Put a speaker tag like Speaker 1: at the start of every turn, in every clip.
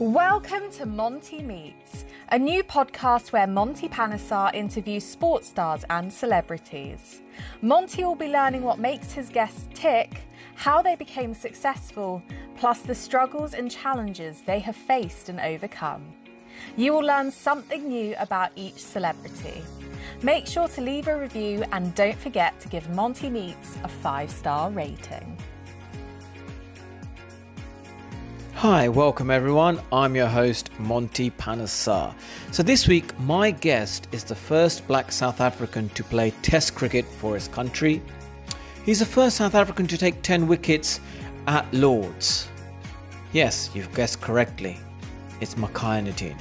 Speaker 1: Welcome to Monty Meets, a new podcast where Monty Panesar interviews sports stars and celebrities. Monty will be learning what makes his guests tick, how they became successful, plus the struggles and challenges they have faced and overcome. You will learn something new about each celebrity. Make sure to leave a review and don't forget to give Monty Meets a five star rating.
Speaker 2: Hi, welcome everyone. I'm your host, Monty Panesar. So, this week, my guest is the first black South African to play Test cricket for his country. He's the first South African to take 10 wickets at Lords. Yes, you've guessed correctly. It's Makhaya Ntini.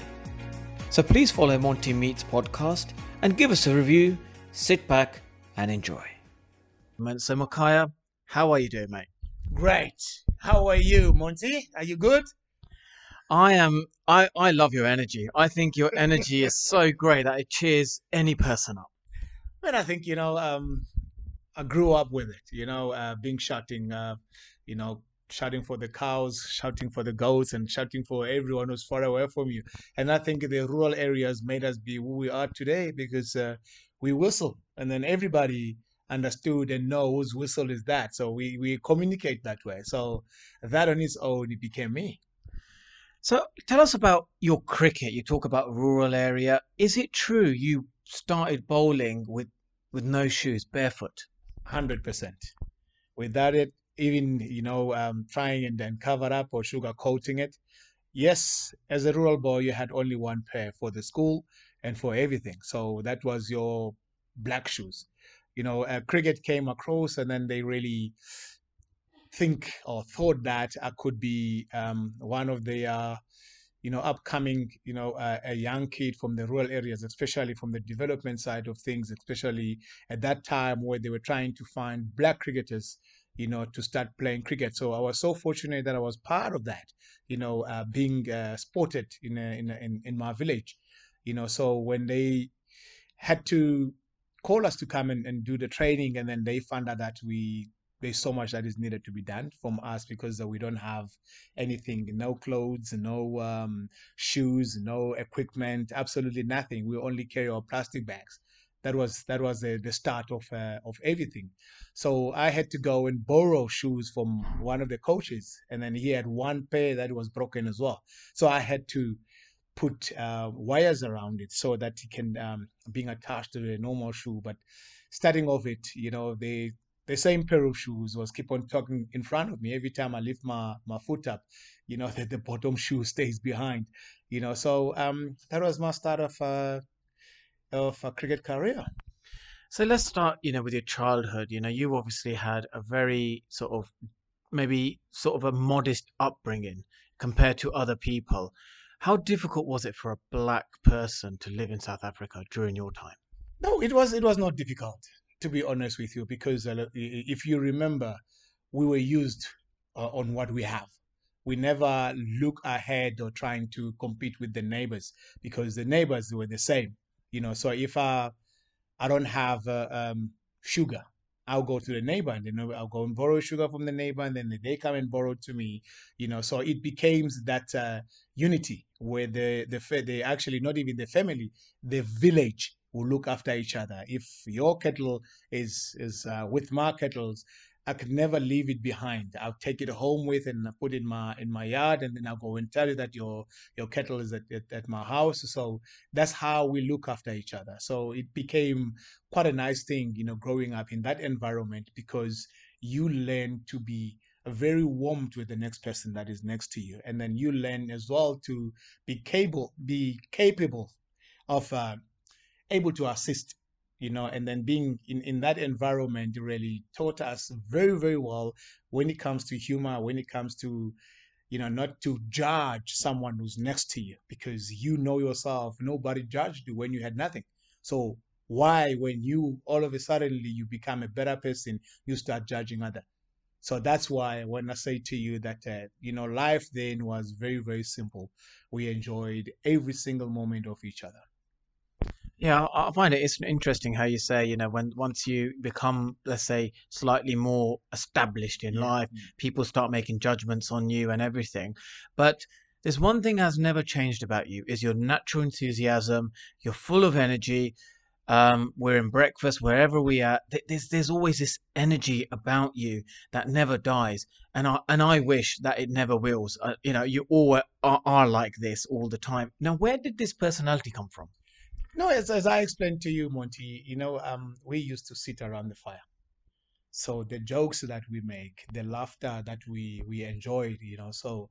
Speaker 2: So, please follow Monty Meets podcast and give us a review. Sit back and enjoy. So, Makhaya, how are you doing, mate?
Speaker 3: Great. How are you, Monty? Are you good?
Speaker 2: I am. I I love your energy. I think your energy is so great that it cheers any person up.
Speaker 3: But I think you know, um, I grew up with it. You know, uh, being shouting, uh, you know, shouting for the cows, shouting for the goats, and shouting for everyone who's far away from you. And I think the rural areas made us be who we are today because uh, we whistle, and then everybody understood and know whose whistle is that. So we, we communicate that way. So that on its own, it became me.
Speaker 2: So tell us about your cricket. You talk about rural area. Is it true you started bowling with, with no shoes, barefoot?
Speaker 3: 100%. Without it, even, you know, um, trying and then cover up or sugar coating it. Yes, as a rural boy, you had only one pair for the school and for everything. So that was your black shoes you know, uh, cricket came across, and then they really think or thought that I could be um, one of the, uh, you know, upcoming, you know, uh, a young kid from the rural areas, especially from the development side of things, especially at that time where they were trying to find black cricketers, you know, to start playing cricket. So I was so fortunate that I was part of that, you know, uh, being uh, sported in, a, in, a, in in my village, you know. So when they had to call us to come and, and do the training and then they found out that we there's so much that is needed to be done from us because we don't have anything no clothes no um, shoes no equipment absolutely nothing. We only carry our plastic bags. That was that was the, the start of uh, of everything. So i had to go and borrow shoes from one of the coaches and then he had one pair that was broken as well. So i had to put uh, wires around it so that it can um, being attached to a normal shoe. But starting off it, you know, the the same pair of shoes was keep on talking in front of me every time I lift my my foot up. You know that the bottom shoe stays behind. You know, so um, that was my start of uh, of a cricket career.
Speaker 2: So let's start, you know, with your childhood. You know, you obviously had a very sort of maybe sort of a modest upbringing compared to other people. How difficult was it for a black person to live in South Africa during your time?
Speaker 3: No, it was it was not difficult to be honest with you because uh, if you remember, we were used uh, on what we have. We never look ahead or trying to compete with the neighbors because the neighbors were the same. You know, so if I I don't have uh, um, sugar, I'll go to the neighbor and then I'll go and borrow sugar from the neighbor and then they come and borrow to me, you know. So it becomes that uh, unity where the the they actually not even the family, the village will look after each other. If your kettle is is uh, with my kettles, I could never leave it behind. I'll take it home with and put it in my in my yard, and then I'll go and tell you that your your kettle is at, at, at, my house. So that's how we look after each other. So it became quite a nice thing, you know, growing up in that environment because you learn to be very warm with the next person that is next to you, and then you learn as well to be capable be capable of uh, able to assist you know, and then being in, in that environment really taught us very, very well when it comes to humor, when it comes to, you know, not to judge someone who's next to you because you know yourself, nobody judged you when you had nothing. So why, when you all of a sudden you become a better person, you start judging other? So that's why when I say to you that, uh, you know, life then was very, very simple. We enjoyed every single moment of each other.
Speaker 2: Yeah, I find it it's interesting how you say, you know, when once you become, let's say, slightly more established in yeah. life, people start making judgments on you and everything. But there's one thing has never changed about you is your natural enthusiasm. You're full of energy. Um, we're in breakfast wherever we are. There's there's always this energy about you that never dies, and I and I wish that it never wills. Uh, you know, you all are, are like this all the time. Now, where did this personality come from?
Speaker 3: No, as as I explained to you, Monty, you know, um, we used to sit around the fire. So the jokes that we make, the laughter that we we enjoyed, you know. So,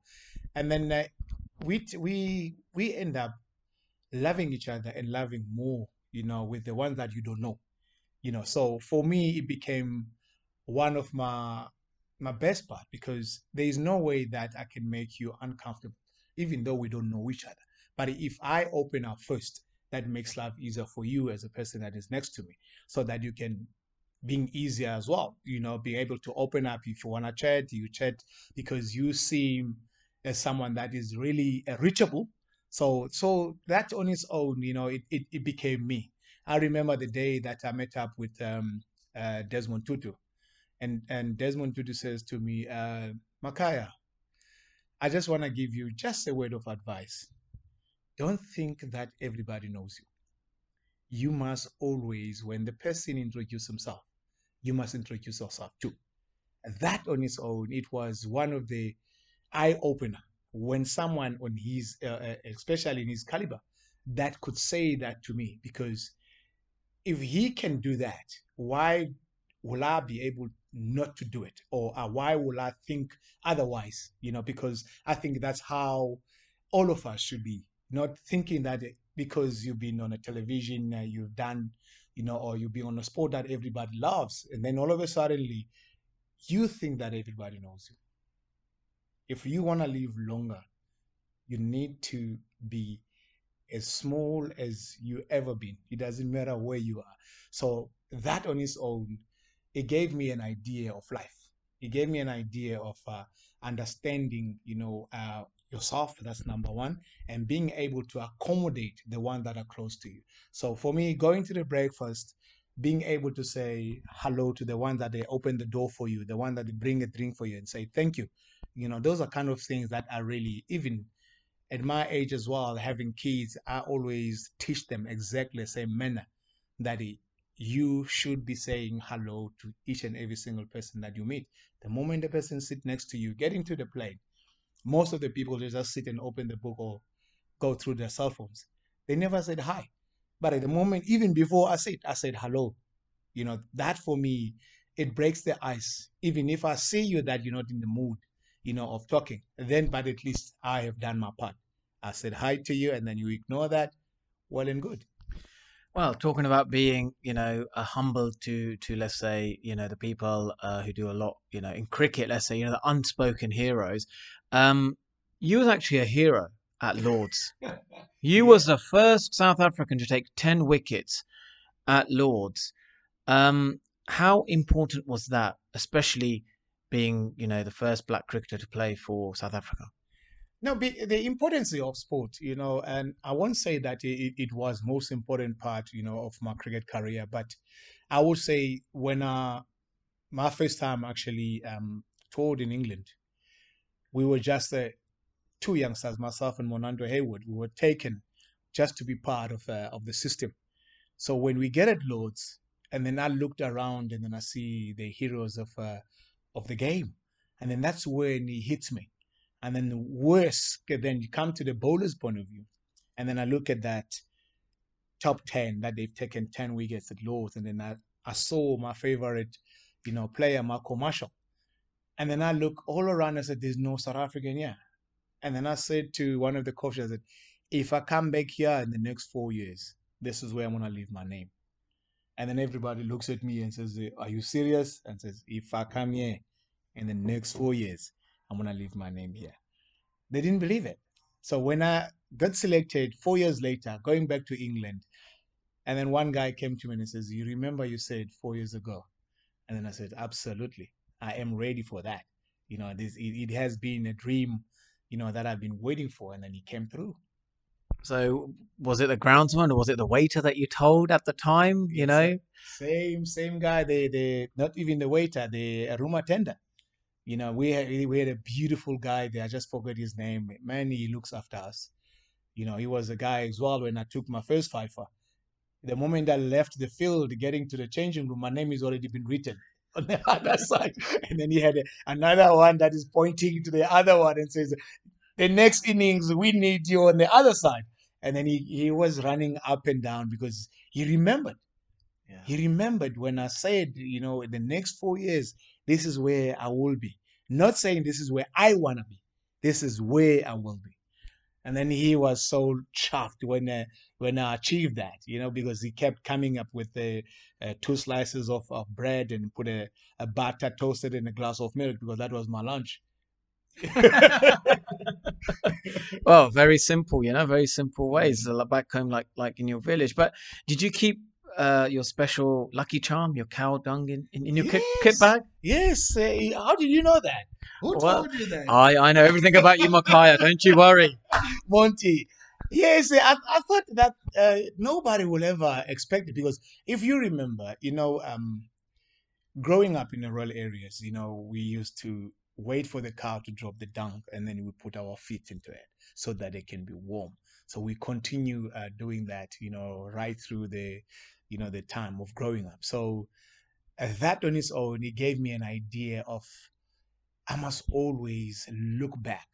Speaker 3: and then uh, we we we end up loving each other and loving more, you know, with the ones that you don't know, you know. So for me, it became one of my my best part because there is no way that I can make you uncomfortable, even though we don't know each other. But if I open up first that makes life easier for you as a person that is next to me so that you can being easier as well you know being able to open up if you want to chat you chat because you seem as someone that is really uh, reachable. So so that on its own you know it, it, it became me. I remember the day that i met up with um, uh, desmond tutu and and desmond tutu says to me uh, Makhaya i just want to give you just a word of advice don't think that everybody knows you. You must always, when the person introduces himself, you must introduce yourself too. That on its own, it was one of the eye opener when someone on his, uh, uh, especially in his caliber, that could say that to me. Because if he can do that, why will I be able not to do it? Or uh, why will I think otherwise? You know, because I think that's how all of us should be not thinking that because you've been on a television, uh, you've done, you know, or you've been on a sport that everybody loves, and then all of a sudden you think that everybody knows you. If you want to live longer, you need to be as small as you ever been. It doesn't matter where you are. So that on its own, it gave me an idea of life. It gave me an idea of uh, understanding, you know, uh, yourself that's number one and being able to accommodate the one that are close to you. So for me going to the breakfast being able to say hello to the one that they open the door for you the one that they bring a drink for you and say thank you. You know those are kind of things that are really even at my age as well having kids i always teach them exactly the same manner that you should be saying hello to each and every single person that you meet. The moment the person sits next to you get into the plane most of the people they just sit and open the book or go through their cell phones. They never said hi. But at the moment, even before I said, I said hello. You know, that for me, it breaks the ice. Even if I see you that you're not in the mood, you know, of talking, then but at least I have done my part. I said hi to you and then you ignore that, well and good.
Speaker 2: Well, talking about being, you know, a humble to to let's say, you know, the people uh, who do a lot, you know, in cricket, let's say, you know, the unspoken heroes. Um, you was actually a hero at Lords. You was the first South African to take ten wickets at Lords. Um, how important was that, especially being, you know, the first black cricketer to play for South Africa?
Speaker 3: No, the importance of sport, you know, and I won't say that it, it was most important part, you know, of my cricket career, but I would say when uh, my first time actually um, toured in England, we were just uh, two youngsters, myself and Nantie Hayward. We were taken just to be part of uh, of the system. So when we get at Lords, and then I looked around, and then I see the heroes of uh, of the game, and then that's when he hits me. And then the worst, then you come to the bowler's point of view, and then I look at that top ten that they've taken ten wickets at Lords, and then I, I saw my favorite, you know, player Malcolm Marshall, and then I look all around and said, There's no South African here. And then I said to one of the coaches, I said, If I come back here in the next four years, this is where I'm gonna leave my name. And then everybody looks at me and says, Are you serious? And says, If I come here in the next four years, I'm gonna leave my name here. They didn't believe it. So when I got selected four years later, going back to England, and then one guy came to me and says, You remember you said four years ago? And then I said, Absolutely. I am ready for that. You know, this it, it has been a dream, you know, that I've been waiting for, and then he came through.
Speaker 2: So was it the groundsman or was it the waiter that you told at the time? You know,
Speaker 3: same same guy. The the not even the waiter, the room attendant. You know, we had, we had a beautiful guy there. I just forgot his name. Man, he looks after us. You know, he was a guy as well when I took my first fifer. The moment I left the field, getting to the changing room, my name has already been written on the other side. And then he had a, another one that is pointing to the other one and says, the next innings, we need you on the other side. And then he, he was running up and down because he remembered.
Speaker 2: Yeah.
Speaker 3: He remembered when I said, you know, in the next four years, this is where I will be. Not saying this is where I want to be. This is where I will be. And then he was so chuffed when uh, when I achieved that, you know, because he kept coming up with the two slices of, of bread and put a, a butter toasted in a glass of milk because that was my lunch.
Speaker 2: well, very simple, you know, very simple ways. Back home, like like in your village. But did you keep uh, your special lucky charm, your cow dung, in, in, in your kit, kit
Speaker 3: Yes.
Speaker 2: bag?
Speaker 3: Yes. Uh, how did you know that? Who
Speaker 2: Well,
Speaker 3: told you that?
Speaker 2: I I know everything about you, Makhaya. Don't you worry.
Speaker 3: Monty. Yes, I, I thought that uh, nobody will ever expect it because if you remember, you know, um, growing up in the rural areas, you know, we used to wait for the cow to drop the dung and then we put our feet into it so that it can be warm. So we continue uh, doing that, you know, right through the, you know, the time of growing up. So uh, that on its own, it gave me an idea of I must always look back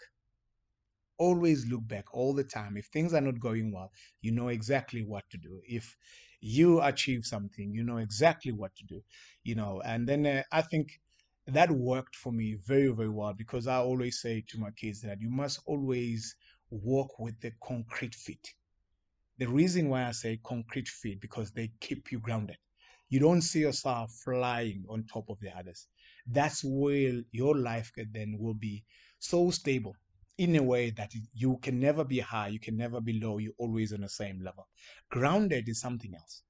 Speaker 3: always look back all the time. If things are not going well, you know exactly what to do. If you achieve something, you know exactly what to do, you know. And then uh, I think that worked for me very, very well because I always say to my kids that you must always walk with the concrete feet. The reason why I say concrete feet because they keep you grounded. You don't see yourself flying on top of the others. That's where your life then will be so stable in a way that you can never be high, you can never be low, you're always on the same level. Grounded is something else.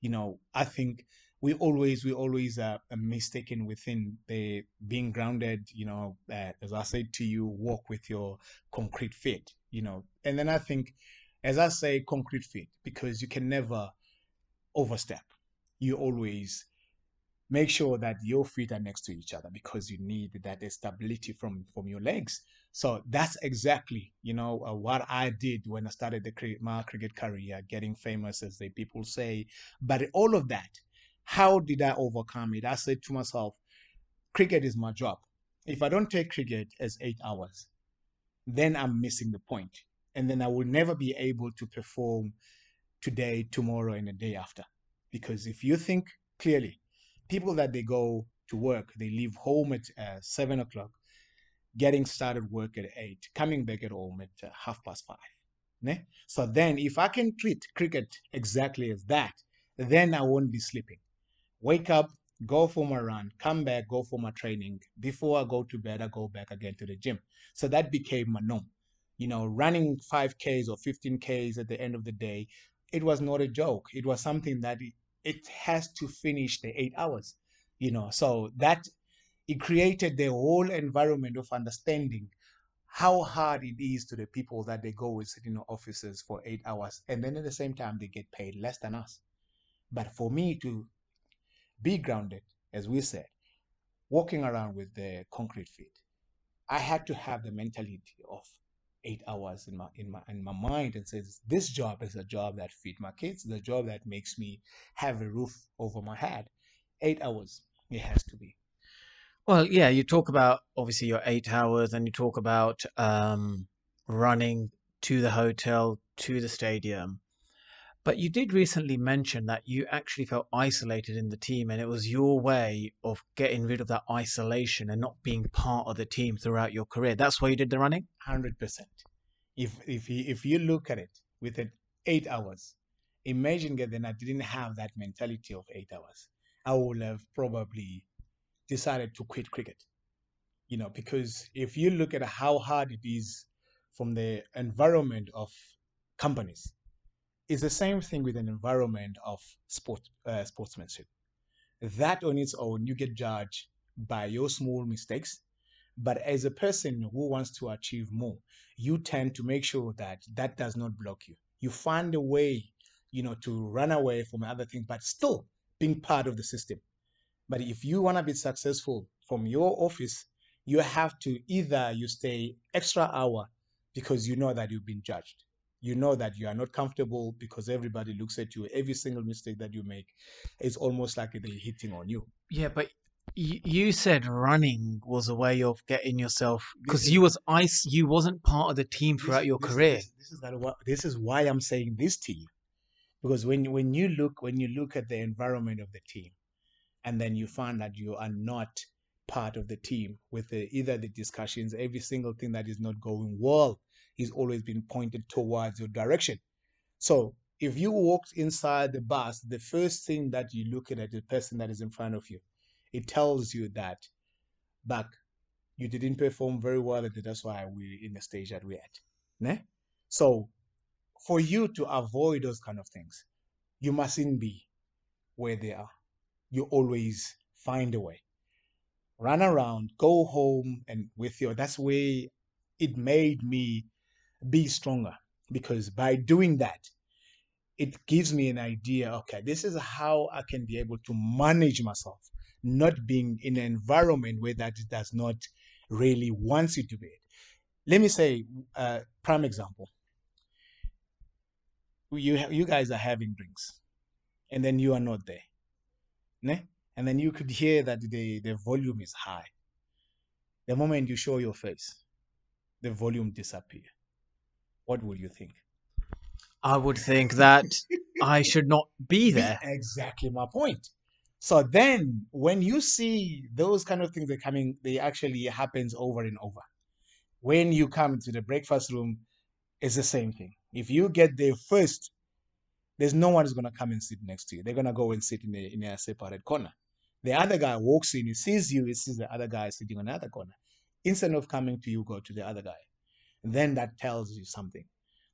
Speaker 3: You know, I think we always we always are mistaken within the being grounded. You know, uh, as I said to you, walk with your concrete feet. You know, and then I think, as I say, concrete feet because you can never overstep. You always make sure that your feet are next to each other because you need that stability from from your legs so that's exactly you know uh, what i did when i started the cri- my cricket career getting famous as the people say. But all of that how did i overcome it? I said to myself cricket is my job. If i don't take cricket as eight hours then i'm missing the point. And then i will never be able to perform today tomorrow and the day after. Because if you think clearly people that they go to work, they leave home at uh, seven o'clock, getting started work at eight, coming back at home at uh, half past five. Ne? So then, if I can treat cricket exactly as that, then I won't be sleeping. Wake up, go for my run, come back, go for my training. Before I go to bed, I go back again to the gym. So that became my norm. You know, running 5Ks or 15Ks at the end of the day, it was not a joke. It was something that it, it has to finish the eight hours you know so that it created the whole environment of understanding how hard it is to the people that they go and sit in offices for eight hours and then at the same time they get paid less than us. But for me to be grounded as we said walking around with the concrete feet i had to have the mentality of eight hours in my in my in my mind and says this job is a job that feed my kids the job that makes me have a roof over my head. Eight hours it has to be
Speaker 2: Well, yeah, you talk about obviously your eight hours, and you talk about um, running to the hotel, to the stadium. But you did recently mention that you actually felt isolated in the team, and it was your way of getting rid of that isolation and not being part of the team throughout your career. That's why you did the running?
Speaker 3: hundred percent. If if you, if you look at it within eight hours, imagine that I didn't have that mentality of eight hours. I would have probably decided to quit cricket. You know, because if you look at how hard it is from the environment of companies, it's the same thing with an environment of sport uh, sportsmanship. That on its own, you get judged by your small mistakes but as a person who wants to achieve more you tend to make sure that that does not block you you find a way you know to run away from other things but still being part of the system but if you want to be successful from your office you have to either you stay extra hour because you know that you've been judged. You know that you are not comfortable because everybody looks at you. Every single mistake that you make is almost like they're hitting on you.
Speaker 2: Yeah, but you, said running was a way of getting yourself because you was ice. You wasn't part of the team
Speaker 3: This-
Speaker 2: throughout your
Speaker 3: this-
Speaker 2: career.
Speaker 3: This, this is that this is why I'm saying this to you, because when when you look when you look at the environment of the team, and then you find that you are not part of the team with the, either the discussions, every single thing that is not going well is always been pointed towards your direction. So if you walked inside the bus, the first thing that you look at is the person that is in front of you. It tells you that back you didn't perform very well and that's why we're in the stage that we're at. Ne? So for you to avoid those kind of things, you mustn't be where they are. You always find a way. Run around, go home and with your that's where it made me be stronger because by doing that it gives me an idea okay this is how i can be able to manage myself not being in an environment where that does not really wants you to be. Let me say uh, prime example. You you guys are having drinks and then you are not there ne? and then you could hear that the, the volume is high the moment you show your face the volume disappear what will you think
Speaker 2: I would think that I should not be there.
Speaker 3: Exactly my point. So then when you see those kind of things that coming, they actually happens over and over. When you come to the breakfast room, it's the same thing. If you get there first, there's no one who's gonna come and sit next to you. They're gonna go and sit in a in a separate corner. The other guy walks in, he sees you, he sees the other guy sitting on another corner. Instead of coming to you, go to the other guy. then that tells you something.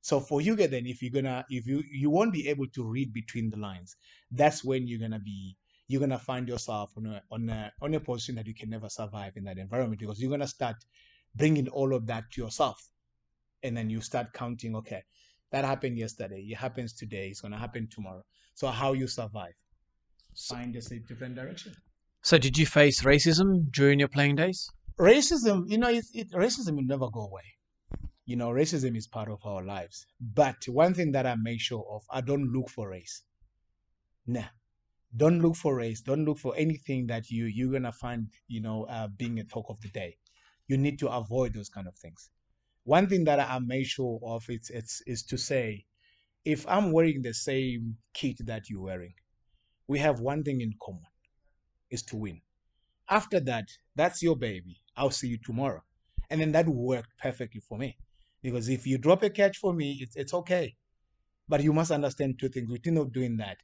Speaker 3: So for you then if you're gonna if you you won't be able to read between the lines, that's when you're gonna be you're gonna find yourself on a on a on a position that you can never survive in that environment because you're gonna start bringing all of that to yourself, and then you start counting. Okay, that happened yesterday. It happens today. It's gonna happen tomorrow. So how you survive? Find a different direction.
Speaker 2: So, did you face racism during your playing days?
Speaker 3: racism you know it, it racism will never go away you know racism is part of our lives but one thing that i make sure of i don't look for race nah don't look for race don't look for anything that you you're gonna find you know uh, being a talk of the day you need to avoid those kind of things one thing that i make sure of it's it's is to say if i'm wearing the same kit that you're wearing we have one thing in common is to win after that, that's your baby. I'll see you tomorrow. And then that worked perfectly for me. Because if you drop a catch for me, it's, it's okay. But you must understand two things. Within of doing that,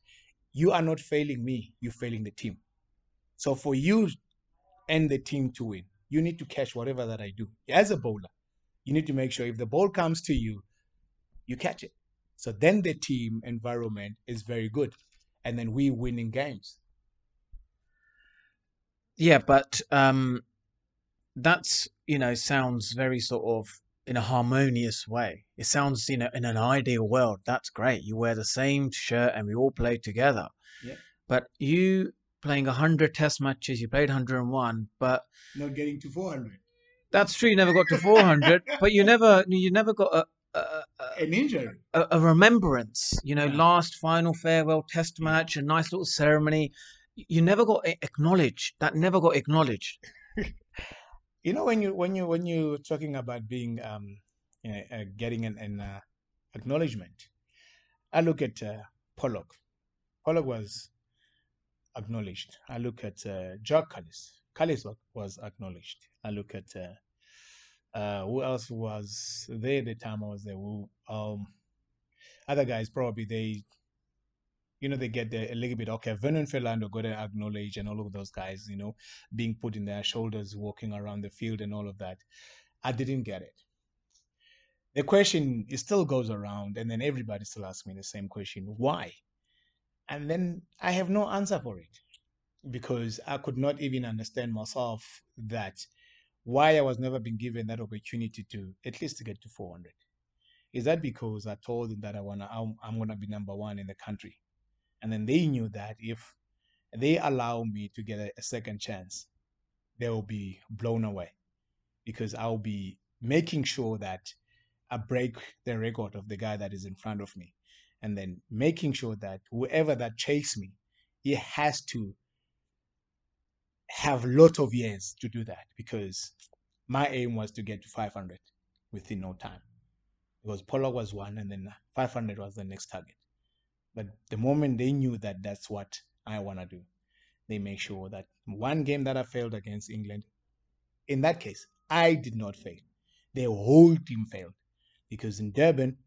Speaker 3: you are not failing me, you're failing the team. So for you and the team to win, you need to catch whatever that I do. As a bowler, you need to make sure if the ball comes to you, you catch it. So then the team environment is very good. And then we winning games.
Speaker 2: Yeah, but um, that's you know sounds very sort of in a harmonious way. It sounds you know in an ideal world that's great. You wear the same shirt and we all play together.
Speaker 3: Yeah.
Speaker 2: But you playing hundred Test matches, you played hundred and one, but
Speaker 3: Not getting to 400.
Speaker 2: That's true. You never got to four hundred, but you never you never got a. A, a,
Speaker 3: An injury.
Speaker 2: a, a remembrance, you know,
Speaker 3: Yeah.
Speaker 2: last final farewell test match, a nice little ceremony. You never got acknowledged. That never got acknowledged.
Speaker 3: you know when you when you when you're talking about being um you know, uh, getting an, an uh, acknowledgement i look at uh, pollock pollock was acknowledged i look at uh, Kallis Kallis wa- was acknowledged. I look at uh, uh who else was there the time i was there? Who um other guys probably they you know they get there a little bit okay vernon Philander got to acknowledge and all of those guys you know being put in their shoulders walking around the field and all of that. I didn't get it. The question it still goes around and then everybody still asks me the same question why? And then i have no answer for it because i could not even understand myself that why i was never been given that opportunity to at least to get to 400 is that because i told them that i want to I'm, I'm to be number one in the country and then they knew that if they allow me to get a, a second chance, they will be blown away. because I'll be making sure that I break the record of the guy that is in front of me. And then making sure that whoever that chase me, he has to have lot of years to do that because my aim was to get to 500 within no time. Because Pollock was one, and then 500 was the next target. But the moment they knew that that's what I want to do, they make sure that one game that I failed against England, in that case, I did not fail. The whole team failed because in Durban,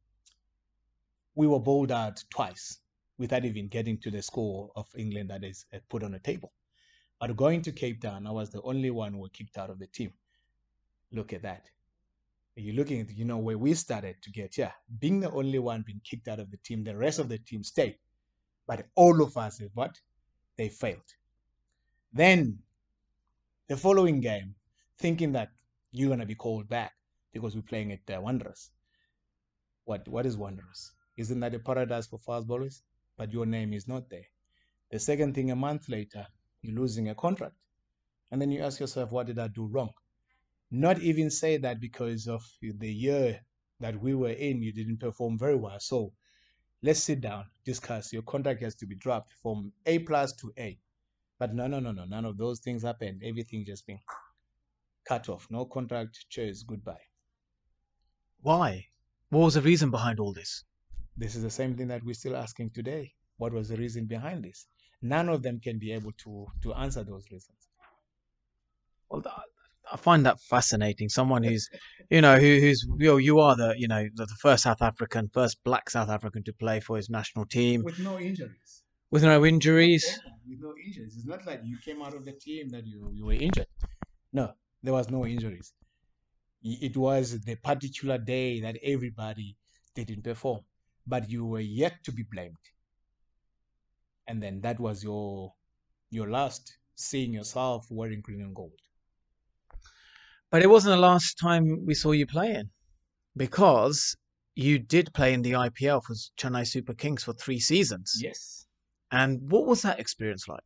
Speaker 3: we were bowled out twice without even getting to the score of England that is uh, put on the table. But going to Cape Town, I was the only one who was kicked out of the team. Look at that. You're looking at, you know, where we started to get, yeah, being the only one being kicked out of the team, the rest of the team stayed. But all of us, what? They failed. Then the following game, thinking that you're going to be called back because we're playing at uh, Wanderers. What, what is Wanderers? Isn't that a paradise for fast bowlers? But your name is not there. The second thing, a month later, you're losing a contract. And then you ask yourself, what did I do wrong? Not even say that because of the year that we were in, you didn't perform very well. So let's sit down, discuss. Your contract has to be dropped from A plus to A. But no, no, no, no. None of those things happened. Everything just been cut off. No contract. Cheers. Goodbye.
Speaker 2: Why? What was the reason behind all this?
Speaker 3: This is the same thing that we're still asking today. What was the reason behind this? None of them can be able to to answer those reasons.
Speaker 2: Well, I find that fascinating. Someone who's, you know, who, who's you know, you are the you know the, the first South African, first Black South African to play for his national team
Speaker 3: with no injuries.
Speaker 2: With no injuries.
Speaker 3: With no injuries. It's not like you came out of the team that you you were injured. No, there was no injuries. It was the particular day that everybody didn't perform, but you were yet to be blamed. And then that was your your last seeing yourself wearing green and gold.
Speaker 2: But it wasn't the last time we saw you playing because you did play in the IPL for Chennai Super Kings for three seasons.
Speaker 3: Yes.
Speaker 2: And what was that experience like?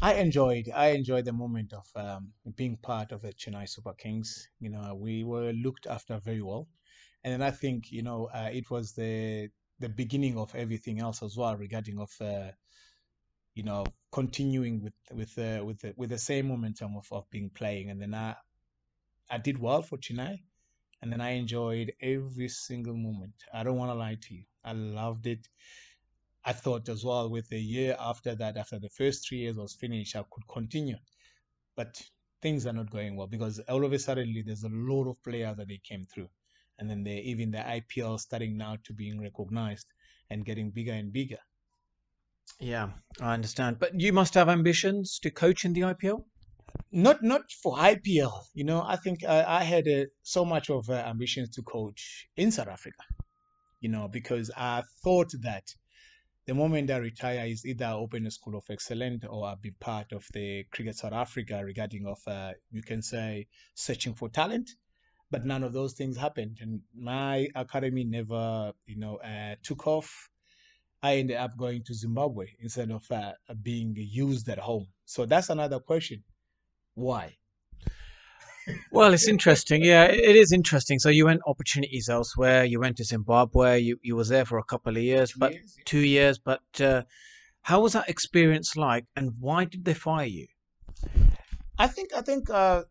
Speaker 3: I enjoyed I enjoyed the moment of um, being part of the Chennai Super Kings. You know, we were looked after very well, and then I think you know uh, it was the the beginning of everything else as well regarding of uh, you know continuing with with uh, with the, with the same momentum of, of being playing, and then I I did well for Chennai, and then I enjoyed every single moment. I don't want to lie to you, I loved it. I thought as well with the year after that, after the first three years was finished, I could continue. But things are not going well because all of a sudden there's a lot of players that they came through. And then they even the IPL starting now to being recognized and getting bigger and bigger.
Speaker 2: Yeah, I understand. But you must have ambitions to coach in the IPL?
Speaker 3: Not not for IPL. You know, I think I, I had uh, so much of uh, ambitions to coach in South Africa. You know, because I thought that the moment I retire is either open a school of excellence or I'll be part of the Cricket South Africa regarding of uh, you can say searching for talent. But none of those things happened, and my academy never, you know, uh, took off. I ended up going to Zimbabwe instead of uh, being used at home. So that's another question: why?
Speaker 2: well, it's interesting. Yeah, it is interesting. So you went opportunities elsewhere. You went to Zimbabwe. You you was there for a couple of years, two but years, yeah. two years. But uh, how was that experience like, and why did they fire you?
Speaker 3: I think I think uh,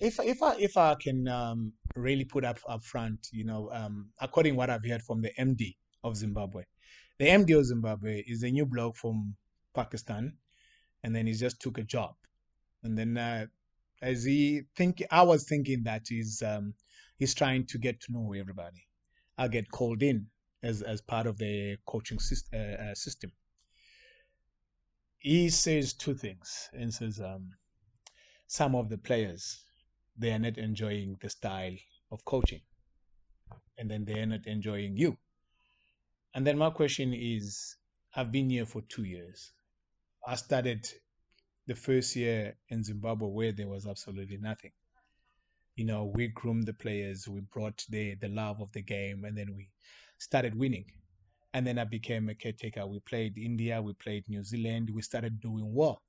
Speaker 3: if if I if I can um, really put up up front, you know, um, according what I've heard from the MD of Zimbabwe, the MD of Zimbabwe is a new bloke from Pakistan, and then he just took a job, and then uh, as he think I was thinking that he's um, he's trying to get to know everybody. I get called in as as part of the coaching system. Uh, uh, system. He says two things and says um, some of the players they are not enjoying the style of coaching, and then they are not enjoying you. And then my question is, I've been here for two years. I started the first year in Zimbabwe where there was absolutely nothing. You know, we groomed the players, we brought the the love of the game, and then we started winning. And then I became a caretaker. We played India, we played New Zealand, we started doing well.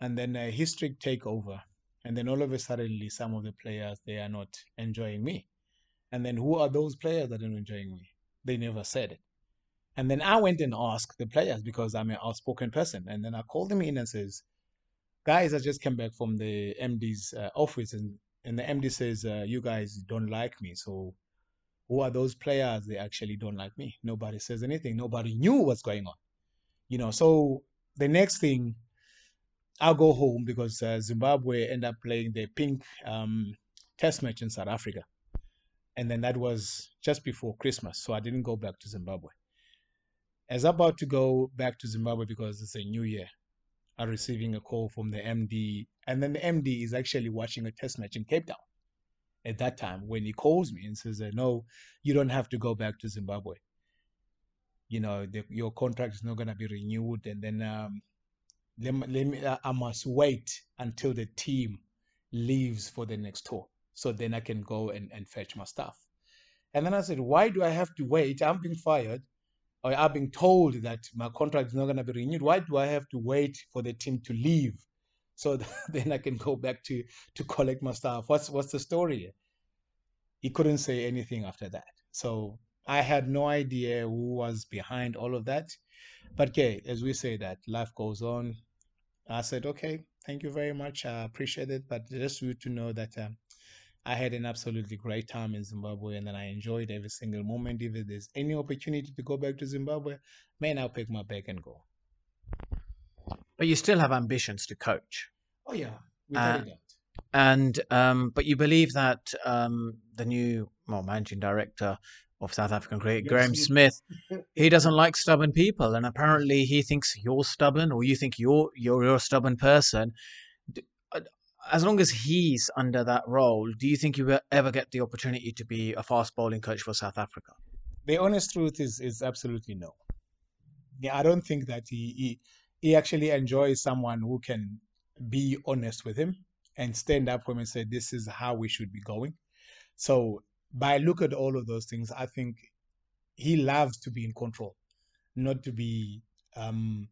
Speaker 3: And then a history take over. And then all of a sudden, some of the players they are not enjoying me. And then who are those players that are enjoying me? They never said it. And then I went and asked the players because I'm an outspoken person. And then I called them in and says, guys, I just came back from the MD's uh, office and, and the MD says, uh, you guys don't like me. So who are those players? They actually don't like me. Nobody says anything. Nobody knew what's going on. You know, so the next thing, I'll go home because uh, Zimbabwe end up playing the pink um, test match in South Africa. And then that was just before Christmas. So I didn't go back to Zimbabwe. As about to go back to Zimbabwe because it's a new year, I'm receiving a call from the MD. And then the MD is actually watching a test match in Cape Town at that time when he calls me and says, No, you don't have to go back to Zimbabwe. You know, the, your contract is not going to be renewed. And then um, let, let me, I must wait until the team leaves for the next tour. So then I can go and, and fetch my stuff. And then I said, Why do I have to wait? I'm being fired. Or I'm being told that my contract is not going to be renewed. Why do I have to wait for the team to leave so then I can go back to to collect my stuff. What's what's the story? He couldn't say anything after that. So I had no idea who was behind all of that. But okay, as we say that life goes on. I said, okay, thank you very much. I appreciate it. But just you to know that um, I had an absolutely great time in Zimbabwe and then I enjoyed every single moment. If there's any opportunity to go back to Zimbabwe, man, I'll pick my bag and go.
Speaker 2: But you still have ambitions to coach.
Speaker 3: Oh yeah, without uh, a doubt.
Speaker 2: And um, but you believe that um, the new well, managing director of South African cricket, Graeme Smith, he doesn't like stubborn people, and apparently he thinks you're stubborn, or you think you're you're, you're a stubborn person. As long as he's under that role, do you think you will ever get the opportunity to be a fast bowling coach for South Africa?
Speaker 3: The honest truth is is absolutely no. Yeah, I don't think that he, he he actually enjoys someone who can be honest with him and stand up for him and say, this is how we should be going. So by look at all of those things, I think he loves to be in control, not to be um,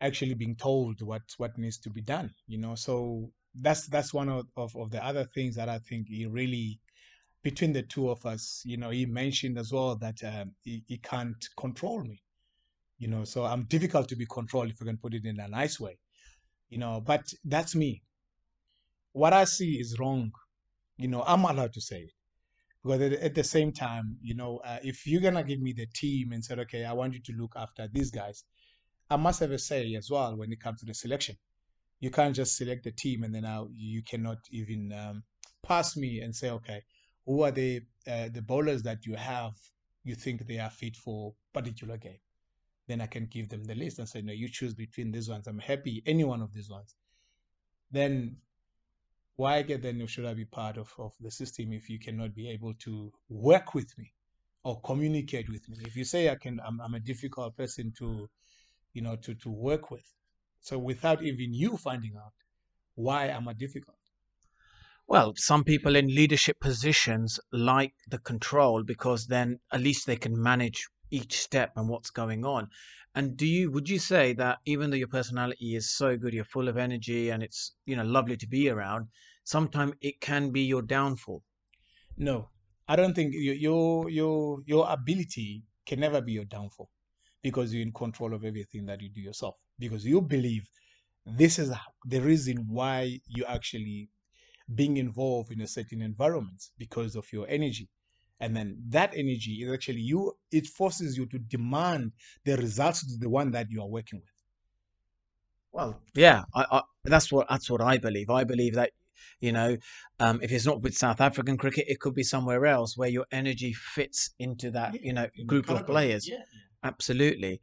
Speaker 3: actually being told what what needs to be done. You know, so that's that's one of, of, of the other things that I think he really between the two of us, you know, he mentioned as well that um, he, he can't control me. You know, so I'm difficult to be controlled if we can put it in a nice way you know, but that's me. What I see is wrong. You know, I'm allowed to say it. Because at the same time, you know, uh, if you're going to give me the team and said, okay, I want you to look after these guys, I must have a say as well when it comes to the selection. You can't just select the team and then I, you cannot even um, pass me and say, okay, who are the uh, the bowlers that you have you think they are fit for particular game then I can give them the list and say, no, you choose between these ones. I'm happy any one of these ones. Then why get then should I be part of, of the system if you cannot be able to work with me or communicate with me? If you say I can I'm, I'm a difficult person to you know to, to work with. So without even you finding out why am I difficult?
Speaker 2: Well, some people in leadership positions like the control because then at least they can manage each step and what's going on. And do you would you say that even though your personality is so good, you're full of energy and it's you know lovely to be around, sometimes it can be your downfall?
Speaker 3: No, I don't think your your your your ability can never be your downfall because you're in control of everything that you do yourself because you believe this is the reason why you actually being involved in a certain environment because of your energy. And then that energy is actually you it forces you to demand the results to the one that you are working with.
Speaker 2: Well yeah I, I, that's what that's what i believe. I believe that you know um, if it's not with south african cricket it could be somewhere else where your energy fits into that yeah, you know group of players. Yeah. absolutely.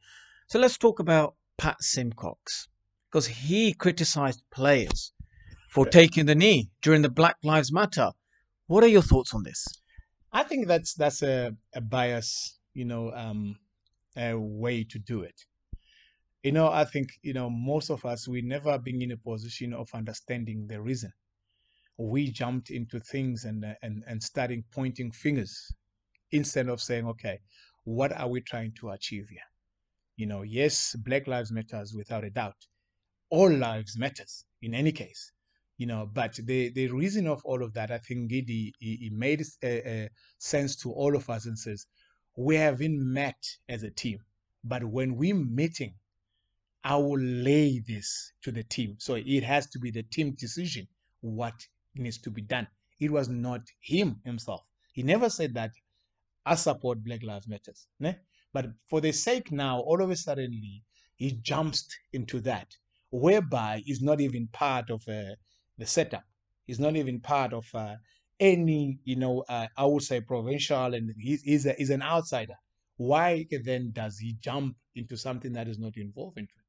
Speaker 2: So let's talk about pat Symcox because he criticized players for taking the knee during the black lives matter what are your thoughts on this
Speaker 3: I think that's that's a, a bias, you know, um, a way to do it. You know, I think you know most of us we never been in a position of understanding the reason. We jumped into things and and and starting pointing fingers instead of saying, okay, what are we trying to achieve here? You know, yes, Black Lives Matters without a doubt. All lives matters in any case. you know. But the the reason of all of that, I think he, he made a, sense to all of us and says we haven't met as a team, but when we're meeting, I will lay this to the team. So it has to be the team decision what needs to be done. It was not him himself. He never said that I support Black Lives Matters. Ne? But for the sake now, all of a sudden, he jumps into that, whereby he's not even part of uh, the setup. He's not even part of uh, any, you know, uh, I would say provincial, and he's, he's, a, he's an outsider. Why then does he jump into something that is not involved into it?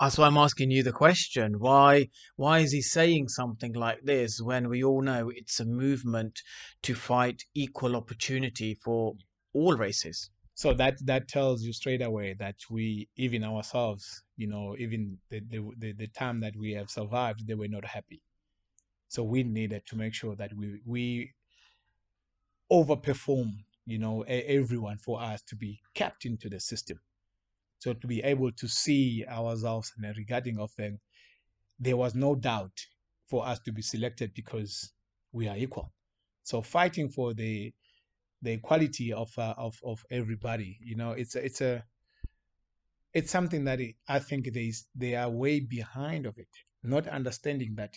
Speaker 2: That's why I'm asking you the question. Why why is he saying something like this when we all know it's a movement to fight equal opportunity for all races?
Speaker 3: So that that tells you straight away that we even ourselves, you know, even the the, the, time that we have survived, they were not happy. So we needed to make sure that we we overperform, you know, everyone for us to be kept into the system. So to be able to see ourselves and regarding of them, there was no doubt for us to be selected because we are equal. So fighting for the the equality of uh, of of everybody, you know, it's a, it's a it's something that I think they they are way behind of it, not understanding that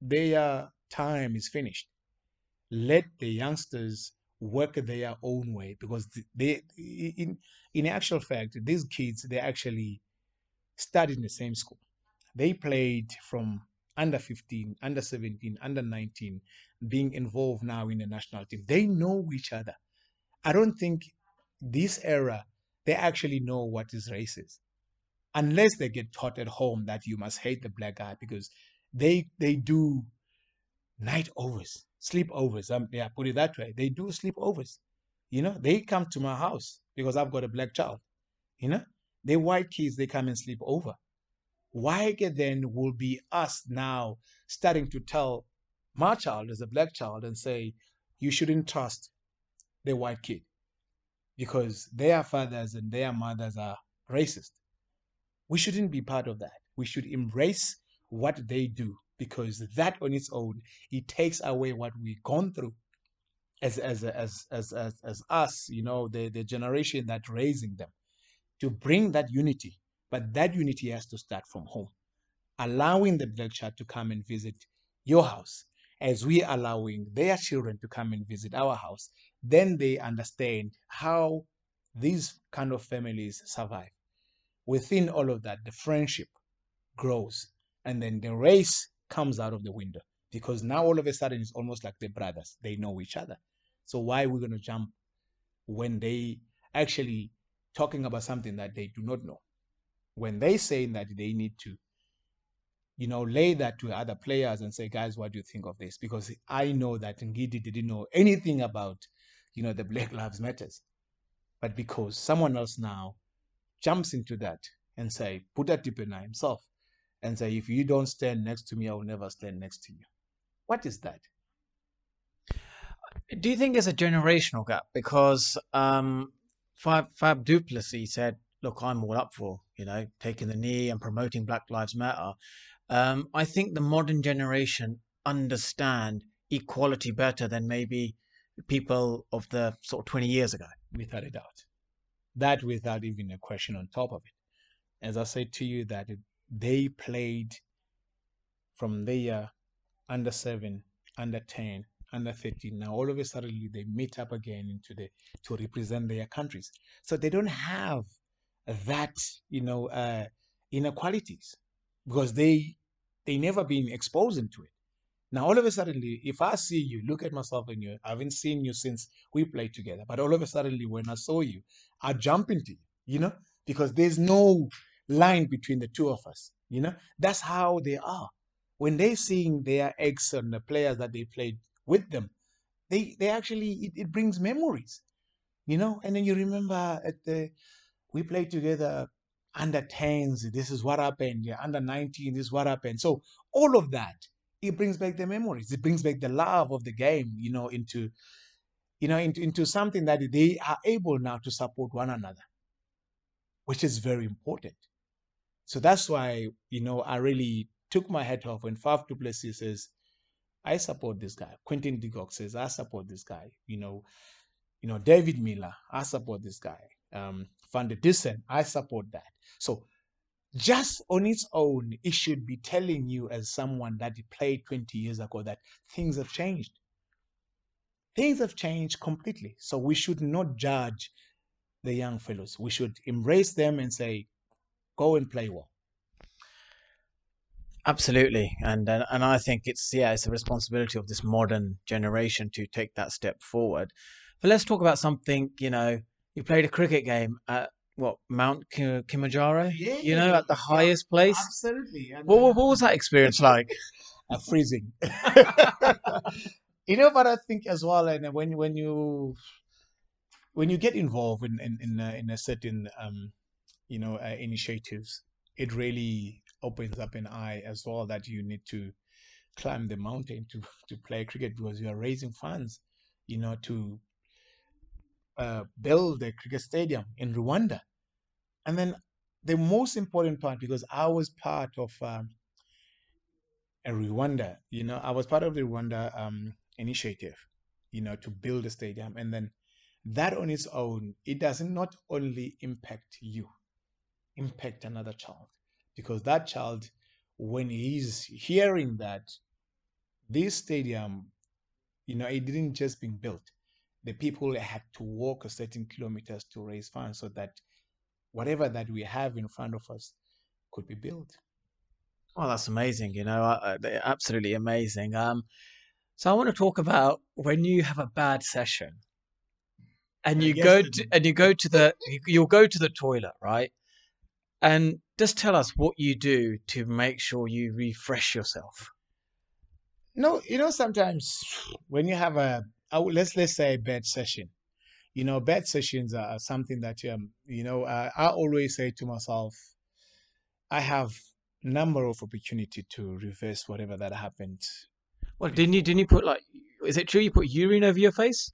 Speaker 3: their time is finished. Let the youngsters work their own way because they in in actual fact these kids they actually studied in the same school they played from under 15 under 17 under 19 being involved now in the national team they know each other i don't think this era they actually know what is racist unless they get taught at home that you must hate the black guy because they they do night overs sleepovers. Um, yeah, put it that way. They do sleepovers. You know, they come to my house because I've got a black child. You know, they white kids, they come and sleep over. Why then will be us now starting to tell my child as a black child and say, you shouldn't trust the white kid because their fathers and their mothers are racist. We shouldn't be part of that. We should embrace what they do because that on its own it takes away what we've gone through as as as as as, as us you know the the generation that raising them to bring that unity but that unity has to start from home allowing the black child to come and visit your house as we are allowing their children to come and visit our house then they understand how these kind of families survive within all of that the friendship grows and then the race comes out of the window because now all of a sudden it's almost like they're brothers. They know each other. So why are we going to jump when they actually talking about something that they do not know? When they say that they need to, you know, lay that to other players and say, guys, what do you think of this? Because I know that Ngidi didn't know anything about, you know, the Black Lives Matters. But because someone else now jumps into that and say, put that deep in himself, and say, if you don't stand next to me, I will never stand next to you. What is that?
Speaker 2: Do you think there's a generational gap? Because um, Faf, Faf du Plessis said, look, I'm all up for, you know, taking the knee and promoting Black Lives Matter. Um, I think the modern generation understand equality better than maybe people of the sort of 20 years ago.
Speaker 3: Without a doubt. That without even a question on top of it. As I said to you, that they played from their under seven, under 10, under 13. Now all of a sudden they meet up again into the to represent their countries. So they don't have that, you know, uh, inequalities because they they never been exposed into it. Now all of a sudden, if I see you, look at myself and you, I haven't seen you since we played together. But all of a sudden, when I saw you, I jump into you, you know, because there's no line between the two of us. You know, that's how they are. When they seeing their ex and the players that they played with them, they they actually it, it brings memories. You know, and then you remember at the we played together under 10s, this is what happened. Yeah, under 19, this is what happened. So all of that, it brings back the memories. It brings back the love of the game, you know, into you know, into, into something that they are able now to support one another, which is very important. So that's why, you know, I really took my hat off when Faf du Plessis says, I support this guy. Quinton de says, I support this guy. You know, you know, David Miller, I support this guy. Um, Van der I support that. So just on its own, it should be telling you as someone that played 20 years ago that things have changed. Things have changed completely. So we should not judge the young fellows. We should embrace them and say, go and play well.
Speaker 2: Absolutely, and and I think it's yeah, it's the responsibility of this modern generation to take that step forward. But let's talk about something. You know, you played a cricket game at what Mount Kilimanjaro?
Speaker 3: Yeah,
Speaker 2: you know, at the
Speaker 3: yeah,
Speaker 2: highest place.
Speaker 3: Absolutely. And,
Speaker 2: What,
Speaker 3: uh,
Speaker 2: what, what was that experience like?
Speaker 3: uh, freezing. you know, but I think as well, and when when you when you get involved in in in a, in a certain um, you know uh, initiatives, it really opens up an eye as well that you need to climb the mountain to to play cricket because you are raising funds, you know, to uh, build a cricket stadium in Rwanda, and then the most important part because I was part of. Um, a Rwanda. You know, I was part of the Rwanda um, initiative, you know, to build a stadium. And then that on its own, it doesn't only impact you, impact another child. Because that child, when he's hearing that this stadium, you know, it didn't just being built. The people had to walk a certain kilometers to raise funds so that whatever that we have in front of us could be built.
Speaker 2: Well, that's amazing. You know, uh, they're absolutely amazing. Um, so I want to talk about when you have a bad session, and you go to and you go to the you'll go to the toilet, right? And just tell us what you do to make sure you refresh yourself.
Speaker 3: No, you know, sometimes when you have a, Let's let's say a bad session, you know, bad sessions are something that um, you know, uh, I always say to myself, I have number of opportunity to reverse whatever that happened.
Speaker 2: Well, didn't you didn't you put like? Is it true you put urine over your face?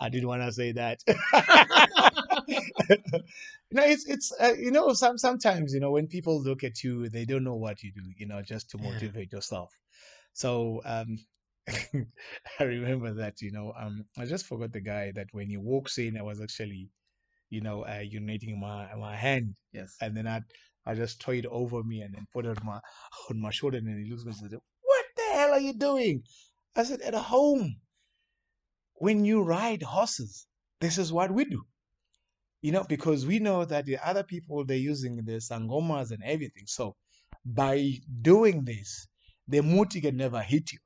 Speaker 3: I didn't want to say that. no, it's it's uh, you know some sometimes you know when people look at you they don't know what you do you know just to
Speaker 2: Yeah.
Speaker 3: motivate yourself. So um, I remember that you know um I just forgot the guy that when he walks in I was actually you know uh, urinating my my hand
Speaker 2: Yes.
Speaker 3: and then I I just throw it over me and then put it on my on my shoulder and then he looks at me and said, "What the hell are you doing?" I said, "At home, when you ride horses, this is what we do." You know, because we know that the other people they're using the sangomas and everything. So by doing this, the muti can never hit you.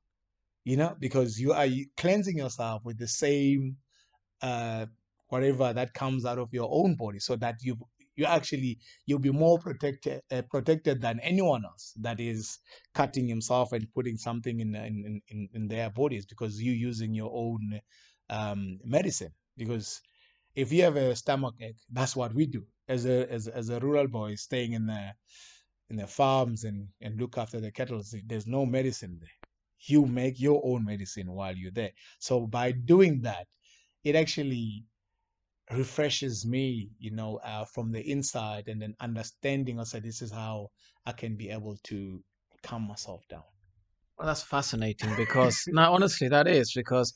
Speaker 3: You know, because you are cleansing yourself with the same uh whatever that comes out of your own body so that you you actually you'll be more protected uh, protected than anyone else that is cutting himself and putting something in in in, in their bodies because you're using your own um medicine. Because if you have a stomach ache that's what we do. As a as, as a rural boy staying in the in the farms and and look after the cattle there's no medicine there you make your own medicine while you're there so by doing that it actually refreshes me, you know, uh, from the inside and then understanding also this is how I can be able to calm myself down.
Speaker 2: Well, that's fascinating because no, honestly, that is because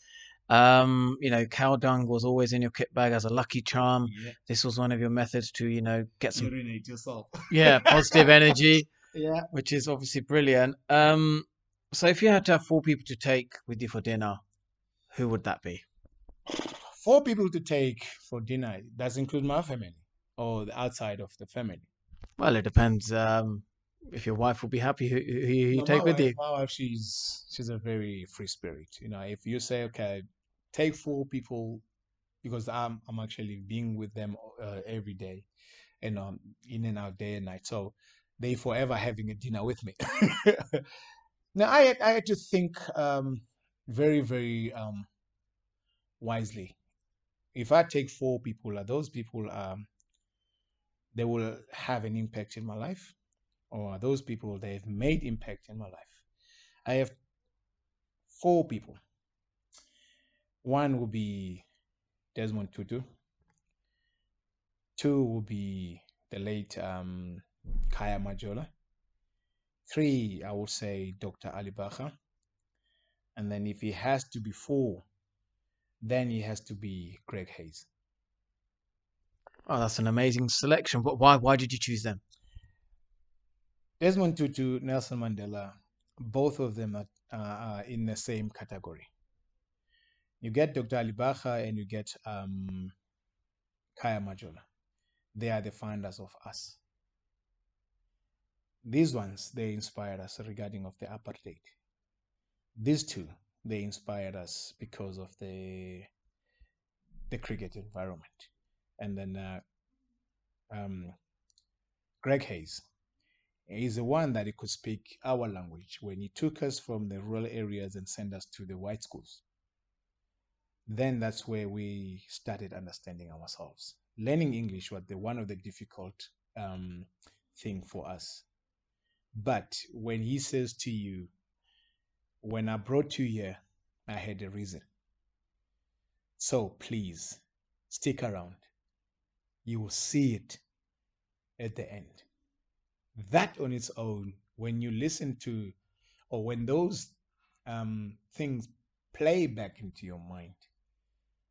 Speaker 2: um, you know, cow dung was always in your kit bag as a lucky charm.
Speaker 3: Yeah.
Speaker 2: This was one of your methods to, you know, get some
Speaker 3: Urinate yourself.
Speaker 2: yeah positive energy,
Speaker 3: Yeah.
Speaker 2: which is obviously brilliant. Um, so if you had to have four people to take with you for dinner, who would that be?
Speaker 3: Four people to take for dinner. Does include my family or the outside of the family.
Speaker 2: Well, it depends. Um, if your wife will be happy, who, who you
Speaker 3: No,
Speaker 2: take with
Speaker 3: wife,
Speaker 2: you?
Speaker 3: My wife, she's she's a very free spirit. You know, if you say, okay, take four people, because I'm I'm actually being with them uh, every day, and um, in and out day and night. So they forever having a dinner with me. now I had, I had to think um very very um wisely. If I take four people, are those people um they will have an impact in my life, or are those people they've made impact in my life? I have four people. One will be Desmond Tutu. Two will be the late um, Khaya Majola. Three, I would say Dr. Ali Bacher. And then if he has to be four, then he has to be Greg Hayes.
Speaker 2: Oh, that's an amazing selection. But why why did you choose them?
Speaker 3: Desmond Tutu, Nelson Mandela, both of them are, uh, are in the same category. You get Dr. Ali Bacher and you get um, Khaya Majola. They are the founders of us. These ones, they inspired us regarding of the apartheid. These two, they inspired us because of the the cricket environment. And then uh, um, Greg Hayes is the one that he could speak our language when he took us from the rural areas and sent us to the white schools. Then that's where we started understanding ourselves. Learning English was the one of the difficult um, thing for us. But when he says to you, when I brought you here, I had a reason. So please stick around. You will see it at the end. That on its own, when you listen to, or when those um, things play back into your mind,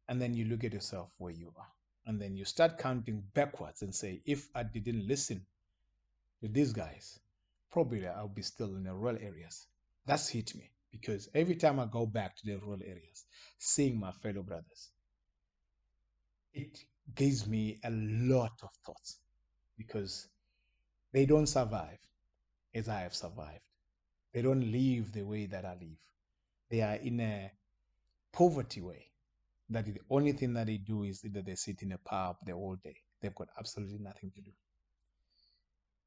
Speaker 3: and then you look at yourself where you are, and then you start counting backwards and say, if I didn't listen to these guys, probably I'll be still in the rural areas. That's hit me because every time I go back to the rural areas, seeing my fellow brothers, it gives me a lot of thoughts because they don't survive as I have survived. They don't live the way that I live. They are in a poverty way. That the only thing that they do is either they sit in a pub the whole day. They've got absolutely nothing to do.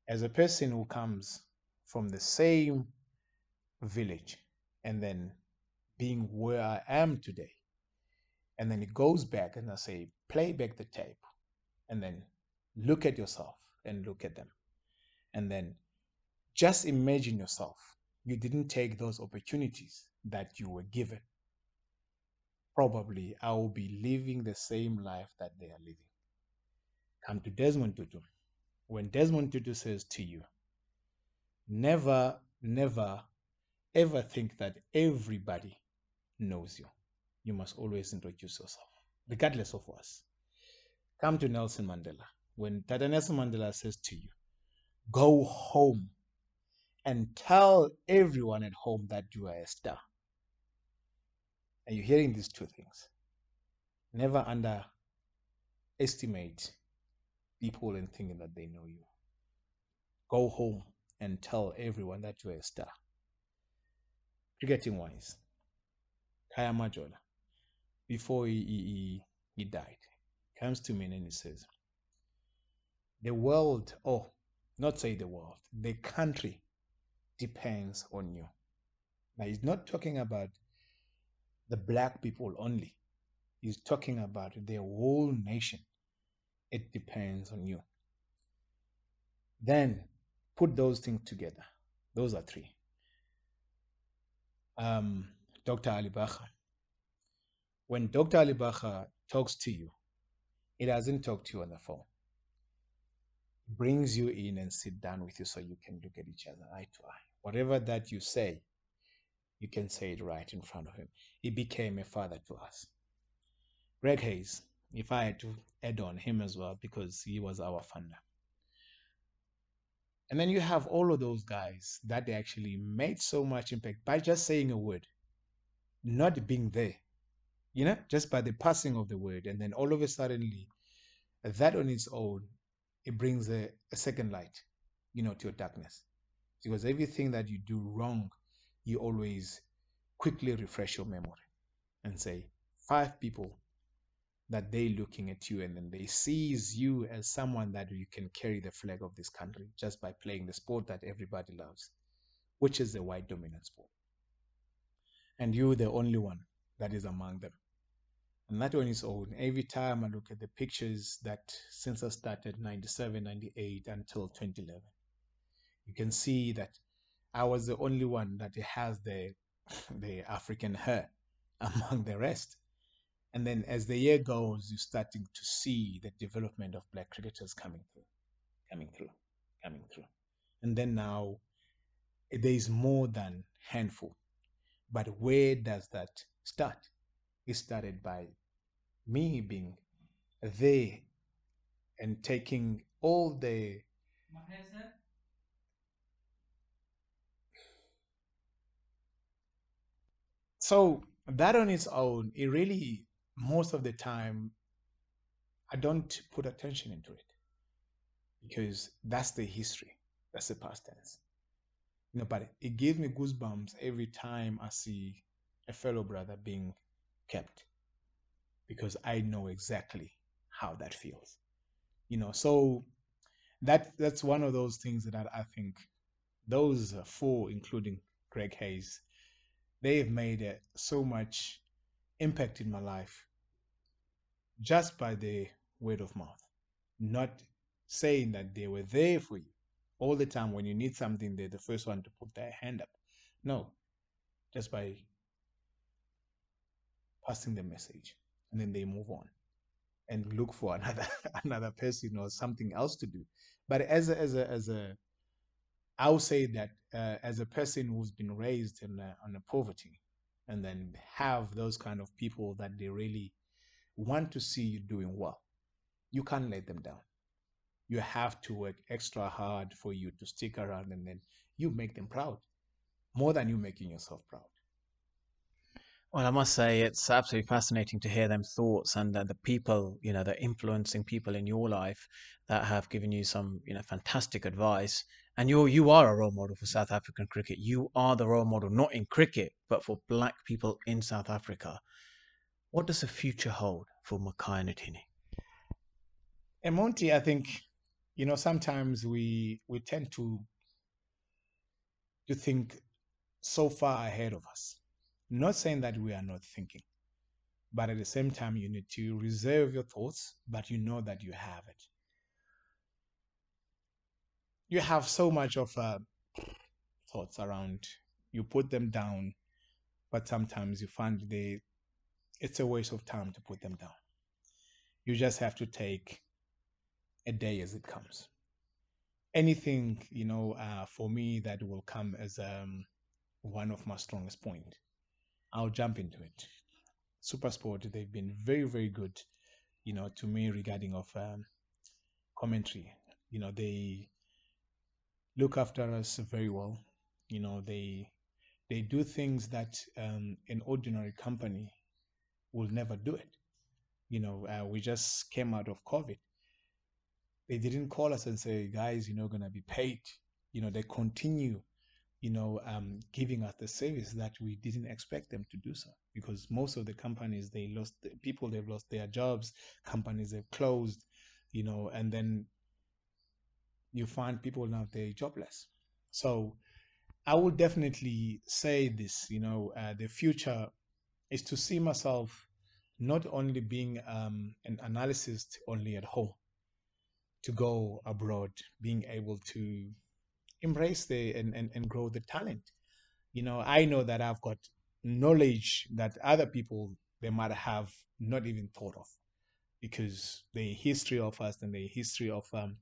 Speaker 3: As a person who comes from the same village and then being where I am today. And then it goes back and I say, play back the tape and then look at yourself and look at them. And then just imagine yourself. You didn't take those opportunities that you were given. Probably I will be living the same life that they are living. Come to Desmond Tutu. When Desmond Tutu says to you, never, never ever think that everybody knows you. You must always introduce yourself, regardless of us. Come to Nelson Mandela. When Tata Nelson Mandela says to you, go home and tell everyone at home that you are a star. And you're hearing these two things. Never underestimate people and thinking that they know you. Go home and tell everyone that you are a star cricketing wise, Khaya Majola, before he, he, he died, comes to me and he says, The world, oh, not say the world, the country depends on you. Now, he's not talking about the black people only, he's talking about the whole nation. It depends on you. Then put those things together. Those are three um, Dr. Ali Bacher. When Dr. Ali Bacher talks to you, he doesn't talk to you on the phone. brings you in and sit down with you so you can look at each other eye to eye. Whatever that you say, you can say it right in front of him. He became a father to us. Greg Hayes, if I had to add on him as well, because he was our funder. And then you have all of those guys that they actually made so much impact by just saying a word, not being there, you know, just by the passing of the word. And then all of a sudden, that on its own, it brings a, a second light, you know, to your darkness. Because everything that you do wrong, you always quickly refresh your memory and say, five people that they're looking at you and then they sees you as someone that you can carry the flag of this country just by playing the sport that everybody loves, which is the white dominant sport. And you're the only one that is among them. And that on its own, every time I look at the pictures that since I started 97, 98 until 2011, you can see that I was the only one that has the the African hair among the rest. And then as the year goes, you're starting to see the development of black cricketers coming through, coming through, coming through. And then now there is more than handful. But where does that start? It started by me being there and taking all the so that on its own it really most of the time i don't put attention into it because that's the history that's the past tense. You know but it gives me goosebumps every time i see a fellow brother being kept because i know exactly how that feels. You know so that that's one of those things that i think those four including greg hayes. They have made uh, so much impact in my life just by the word of mouth. Not saying that they were there for you all the time when you need something they're the first one to put their hand up. No just by passing the message and then they move on and look for another another person or something else to do. But as a, as a as a i would say that uh, as a person who's been raised in a, on a poverty and then have those kind of people that they really want to see you doing well you can't let them down you have to work extra hard for you to stick around and then you make them proud more than you making yourself proud
Speaker 2: Well, I must say it's absolutely fascinating to hear them thoughts and uh, the people, you know, the influencing people in your life that have given you some, you know, fantastic advice. And you you are a role model for South African cricket. You are the role model not in cricket, but for black people in South Africa. What does the future hold for Makhaya Ntini?
Speaker 3: and monty i think you know sometimes we we tend to to think so far ahead of us not saying that we are not thinking but at the same time you need to reserve your thoughts but you know that you have it you have so much of uh, thoughts around you put them down but sometimes you find they it's a waste of time to put them down. You just have to take a day as it comes. Anything you know uh, for me that will come as um, one of my strongest point i'll jump into it. Supersport they've been very very good you know to me regarding of um, commentary. You know they look after us very well. You know they they do things that um, an ordinary company will never do it. You know uh, we just came out of covid. They didn't call us and say guys you're not going to be paid. You know they continue you know um, giving us the service that we didn't expect them to do so. Because most of the companies they lost people they've lost their jobs companies they've closed you know and then you find people now they're jobless. So i would definitely say this you know uh, the future is to see myself not only being um, an analyst only at home to go abroad being able to embrace the and, and, and grow the talent. You know i know that i've got knowledge that other people they might have not even thought of because the history of us and the history of um,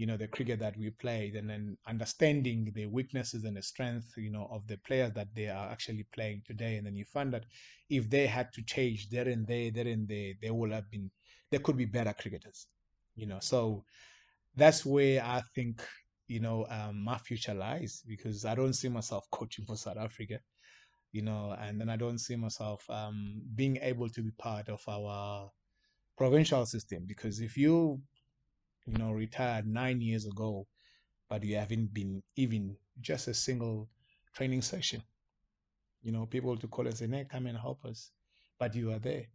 Speaker 3: you know the cricket that we played and then understanding the weaknesses and the strength you know of the players that they are actually playing today. And then you find that if they had to change there and there there and there they would have been they could be better cricketers you know. So that's where i think you know um, my future lies because i don't see myself coaching for south africa you know and then i don't see myself um, being able to be part of our provincial system. Because if you you know retired nine years ago but you haven't been even just a single training session. You know people to call us and say hey come and help us. But you are there.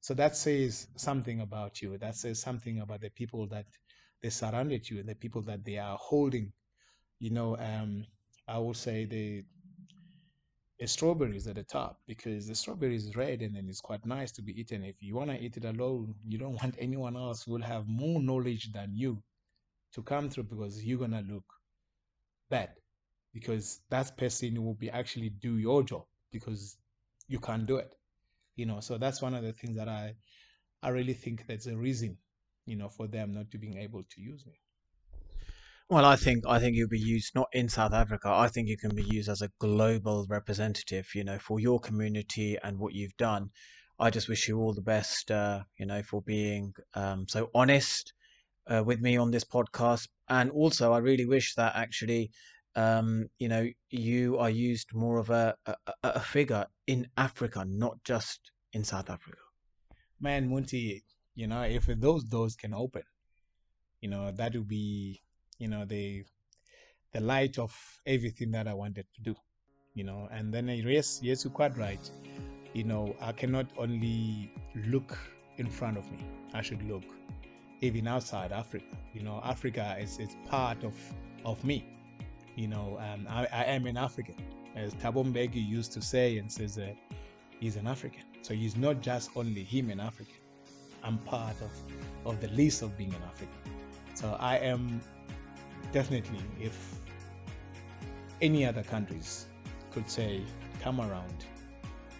Speaker 3: So that says something about you. That says something about the people that they surrounded you and the people that they are holding. You know um i would say the strawberries at the top because the strawberry is red and then it's quite nice to be eaten. If you want to eat it alone, you don't want anyone else who will have more knowledge than you to come through because you're gonna look bad because that person will be actually do your job because you can't do it. You know, so that's one of the things that I I really think that's a reason, you know, for them not to being able to use me.
Speaker 2: Well, I think I think you'll be used not in South Africa. I think you can be used as a global representative. You know, for your community and what you've done. I just wish you all the best. Uh, you know, for being um, so honest uh, with me on this podcast, and also I really wish that actually, um, you know, you are used more of a, a a figure in Africa, not just in South Africa.
Speaker 3: Man, Munti, you know, if those doors can open, you know, that would be you know the the light of everything that I wanted to do you know and then yes yes you're quite right you know I cannot only look in front of me I should look even outside Africa you know Africa is is part of of me you know um, I, I am an African. As Thabo Mbeki used to say and says uh, he's an African. So he's not just only him an African. I'm part of of the list of being an African. So I am definitely if any other countries could say come around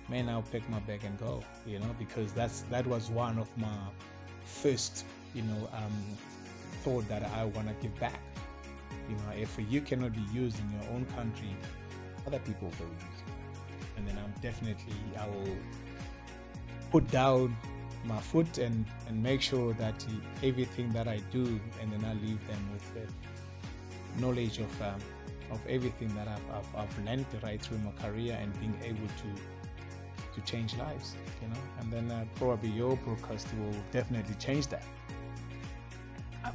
Speaker 3: man i'll pick my bag and go you know because that's that was one of my first you know um, thought that i want to give back. You know if you cannot be used in your own country other people will use you and then i'm definitely i will put down my foot and and make sure that everything that i do and then i leave them with it knowledge of um, of everything that I've, I've, I've learned right through my career and being able to to change lives, you know. And then uh, probably your broadcast will definitely change that.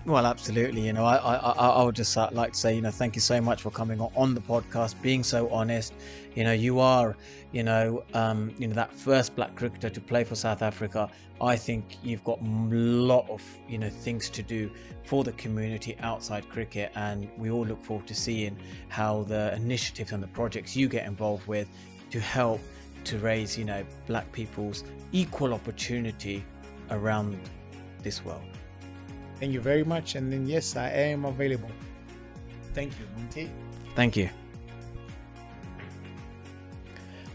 Speaker 2: Well, absolutely. You know, I, I, I would just uh, like to say, you know, thank you so much for coming on the podcast, being so honest. You know, you are, you know, um, you know that first black cricketer to play for South Africa. I think you've got a lot of, you know, things to do for the community outside cricket, and we all look forward to seeing how the initiatives and the projects you get involved with to help to raise, you know, black people's equal opportunity around this world.
Speaker 3: Thank you very much. And then, yes, I am available. Thank you, Munti.
Speaker 2: Thank you.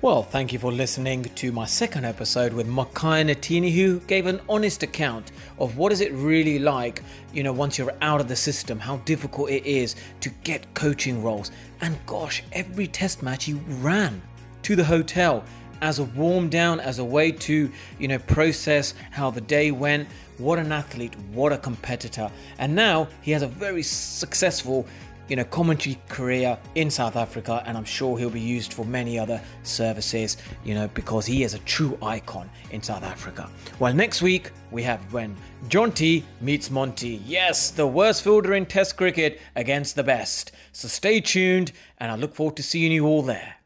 Speaker 2: Well, thank you for listening to my second episode with Makhaya Ntini, who gave an honest account of what is it really like, you know, once you're out of the system, how difficult it is to get coaching roles. And gosh, every test match he ran to the hotel as a warm down, as a way to, you know, process how the day went. What an athlete, what a competitor. And now he has a very successful, you know, commentary career in South Africa, and I'm sure he'll be used for many other services, you know, because he is a true icon in South Africa. Well, next week we have when Jonty meets Monty. Yes, the worst fielder in Test cricket against the best. So stay tuned, and I look forward to seeing you all there.